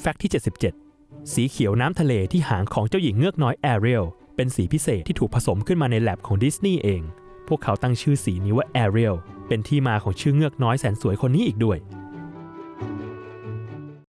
fact ที่ 77 สีเขียวน้ำทะเลที่หางของเจ้าหญิงเงือกน้อยแอเรียลเป็นสีพิเศษที่ถูกผสมขึ้นมาในแลบของดิสนีย์เอง พวกเขาตั้งชื่อสีนี้ว่าแอเรียลเป็นที่มาของชื่อเงือกน้อยแสนสวยคนนี้อีกด้วย